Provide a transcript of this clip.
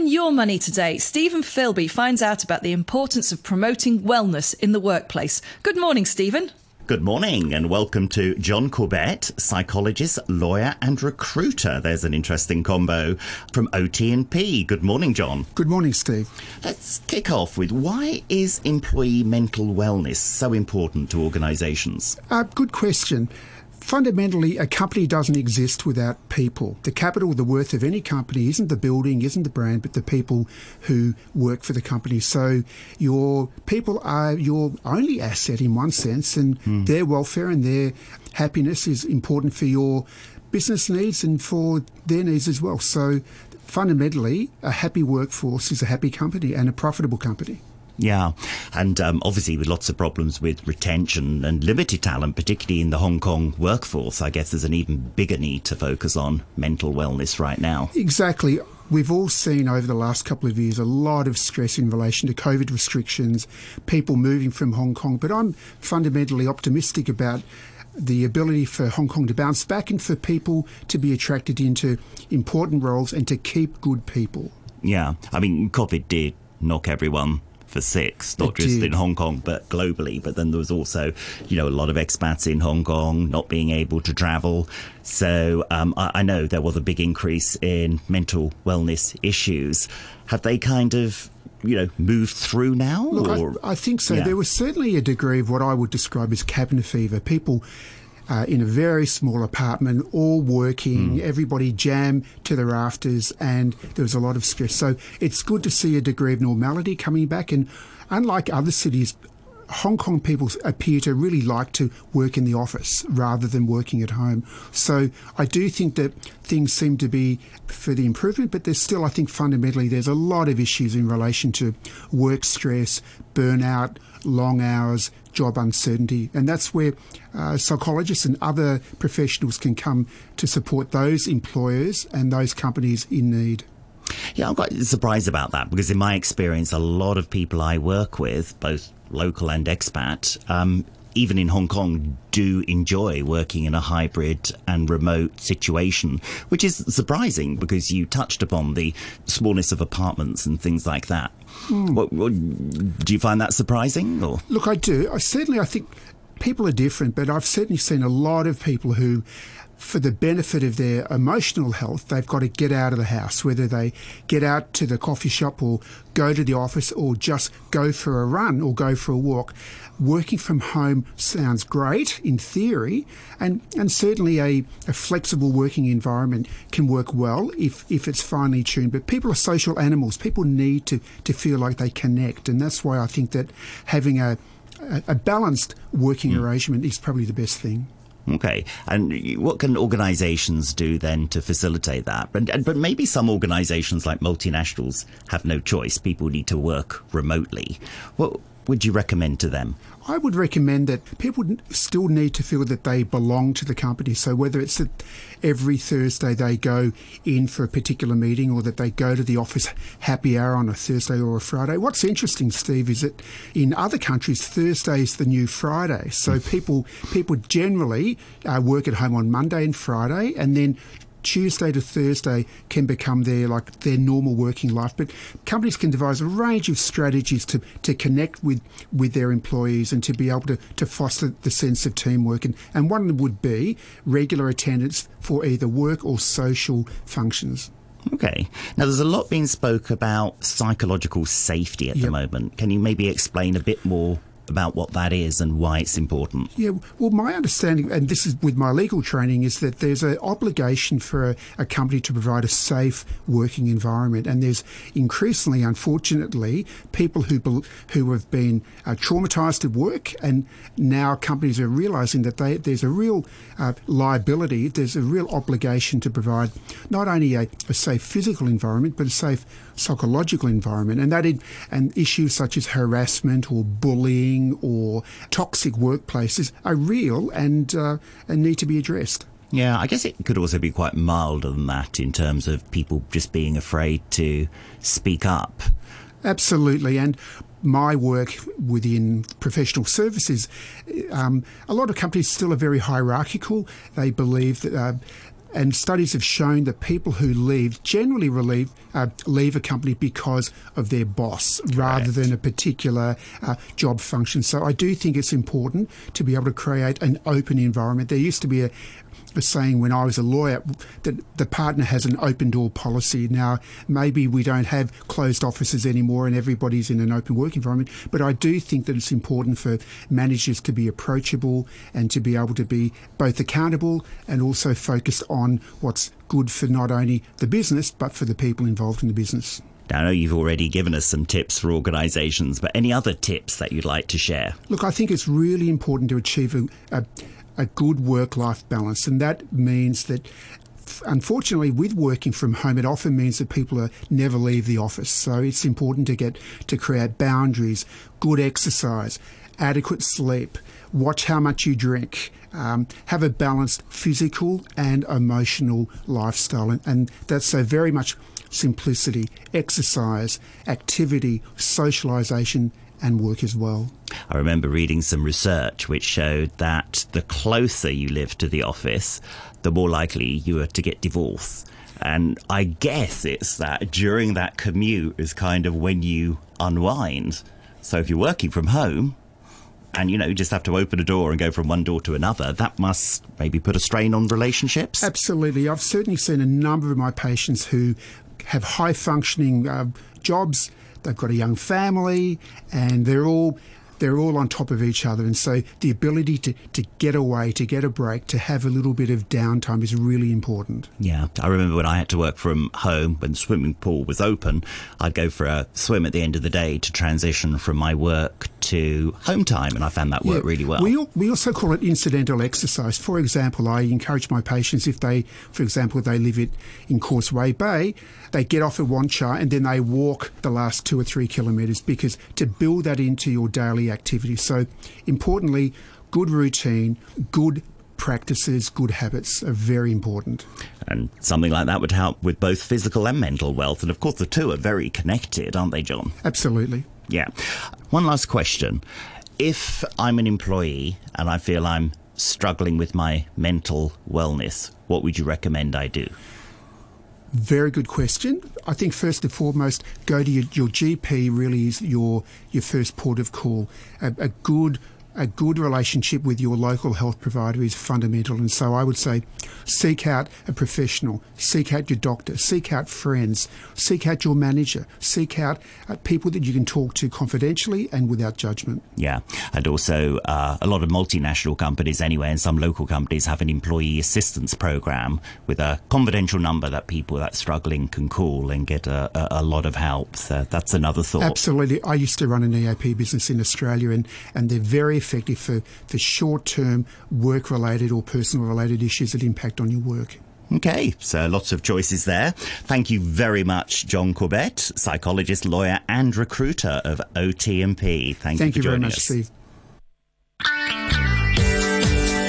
In Your Money today, Steven Filby finds out about the importance of promoting wellness in the workplace. Good morning, Steven. Good morning and welcome to John Corbett, psychologist, lawyer and recruiter. There's an interesting combo from OT&P. Good morning, John. Good morning, Steve. Let's kick off with why is employee mental wellness so important to organisations? Uh, good question. Fundamentally, a company doesn't exist without people. The capital, the worth of any company isn't the building, isn't the brand, but the people who work for the company. So your people are your only asset in one sense, and mm. their welfare and their happiness is important for your business needs and for their needs as well. So fundamentally, a happy workforce is a happy company and a profitable company. Yeah, and um, obviously with lots of problems with retention and limited talent, particularly in the Hong Kong workforce, I guess there's an even bigger need to focus on mental wellness right now. Exactly. We've all seen over the last couple of years a lot of stress in relation to COVID restrictions, people moving from Hong Kong, but I'm fundamentally optimistic about the ability for Hong Kong to bounce back and for people to be attracted into important roles and to keep good people. Yeah, I mean, COVID did knock everyone for six, not it just did. in Hong Kong, but globally. But then there was also, you know, a lot of expats in Hong Kong not being able to travel. So um, I, I know there was a big increase in mental wellness issues. Have they kind of you know, moved through now? Look, I, I, think so. Yeah. There was certainly a degree of what I would describe as cabin fever. People uh, in a very small apartment, all working, mm. everybody jammed to the rafters, and there was a lot of stress. So it's good to see a degree of normality coming back. And unlike other cities, Hong Kong people appear to really like to work in the office rather than working at home. So I do think that things seem to be for the improvement, but there's still, I think, fundamentally, there's a lot of issues in relation to work stress, burnout, long hours, job uncertainty. And that's where uh, psychologists and other professionals can come to support those employers and those companies in need. Yeah, I'm quite surprised about that because, in my experience, a lot of people I work with, both local and expat, um, even in Hong Kong, do enjoy working in a hybrid and remote situation, which is surprising because you touched upon the smallness of apartments and things like that. Hmm. What, what, do you find that surprising? Or? Look, I do. I certainly, I think people are different, but I've certainly seen a lot of people who for the benefit of their emotional health, they've got to get out of the house, whether they get out to the coffee shop or go to the office or just go for a run or go for a walk. Working from home sounds great in theory, and, and certainly a, a flexible working environment can work well if, if it's finely tuned. But people are social animals. People need to, to feel like they connect, and that's why I think that having a, a, a balanced working mm. arrangement is probably the best thing. Okay, and what can organisations do then to facilitate that? But, but maybe some organisations like multinationals have no choice. People need to work remotely. Would you recommend to them? I would recommend that people still need to feel that they belong to the company. So whether it's that every Thursday they go in for a particular meeting or that they go to the office happy hour on a Thursday or a Friday. What's interesting, Steve, is that in other countries Thursday is the new Friday. So people people generally uh, work at home on Monday and Friday, and then Tuesday to Thursday can become their like their normal working life. But companies can devise a range of strategies to, to connect with, with their employees and to be able to, to foster the sense of teamwork. And, and one would be regular attendance for either work or social functions. Okay. Now, there's a lot being spoke about psychological safety at yep. the moment. Can you maybe explain a bit more about what that is and why it's important? Yeah, well, my understanding, and this is with my legal training, is that there's an obligation for a, a company to provide a safe working environment, and there's increasingly, unfortunately, people who who have been uh, traumatised at work, and now companies are realising that they, there's a real uh, liability, there's a real obligation to provide not only a, a safe physical environment, but a safe psychological environment, and that it, and issues such as harassment or bullying or toxic workplaces are real and uh, and need to be addressed. Yeah, I guess it could also be quite milder than that in terms of people just being afraid to speak up. Absolutely, and my work within professional services, um, a lot of companies still are very hierarchical. They believe that uh, and studies have shown that people who leave generally relieve, uh, leave a company because of their boss Correct. rather than a particular uh, job function. So I do think it's important to be able to create an open environment. There used to be a, a saying when I was a lawyer that the partner has an open door policy. Now, maybe we don't have closed offices anymore and everybody's in an open work environment, but I do think that it's important for managers to be approachable and to be able to be both accountable and also focused on what's good for not only the business but for the people involved in the business. Now, I know you've already given us some tips for organisations, but any other tips that you'd like to share? Look, I think it's really important to achieve a, a, a good work life balance, and that means that unfortunately, with working from home, it often means that people are, never leave the office. So it's important to get to create boundaries, good exercise, adequate sleep, watch how much you drink, um, have a balanced physical and emotional lifestyle, and, and that's so very much simplicity, exercise, activity, socialisation, and work as well. I remember reading some research which showed that the closer you live to the office, the more likely you are to get divorced. And I guess it's that during that commute is kind of when you unwind. So if you're working from home, and you know you just have to open a door and go from one door to another that must maybe put a strain on relationships absolutely i've certainly seen a number of my patients who have high functioning uh, jobs. They've got a young family, and they're all they're all on top of each other. And so the ability to, to get away, to get a break, to have a little bit of downtime is really important. Yeah. I remember when I had to work from home, when the swimming pool was open, I'd go for a swim at the end of the day to transition from my work to home time, and I found that worked yeah, really well. We, we also call it incidental exercise. For example, I encourage my patients if they, for example, they live it in Causeway Bay, they get off at Wanchai and then they walk the last two or three kilometres because to build that into your daily activity. So, importantly, good routine, good practices, good habits are very important. And something like that would help with both physical and mental wealth. And of course, the two are very connected, aren't they, John? Absolutely. Yeah. One last question. If I'm an employee and I feel I'm struggling with my mental wellness, what would you recommend I do? Very good question. I think first and foremost, go to your, your GP. Really is your your first port of call. A, a good a good relationship with your local health provider is fundamental. And so I would say seek out a professional, seek out your doctor, seek out friends, seek out your manager, seek out uh, people that you can talk to confidentially and without judgment. Yeah. And also, uh, a lot of multinational companies, anyway, and some local companies have an employee assistance program with a confidential number that people that are struggling can call and get a, a, a lot of help. So that's another thought. Absolutely. I used to run an EAP business in Australia, and, and they're very effective for, for short term work related or personal related issues that impact on your work. Okay, so lots of choices there. Thank you very much, John Corbett, psychologist, lawyer, and recruiter of OT&P. Thank, Thank you for you joining very much, us. Steve.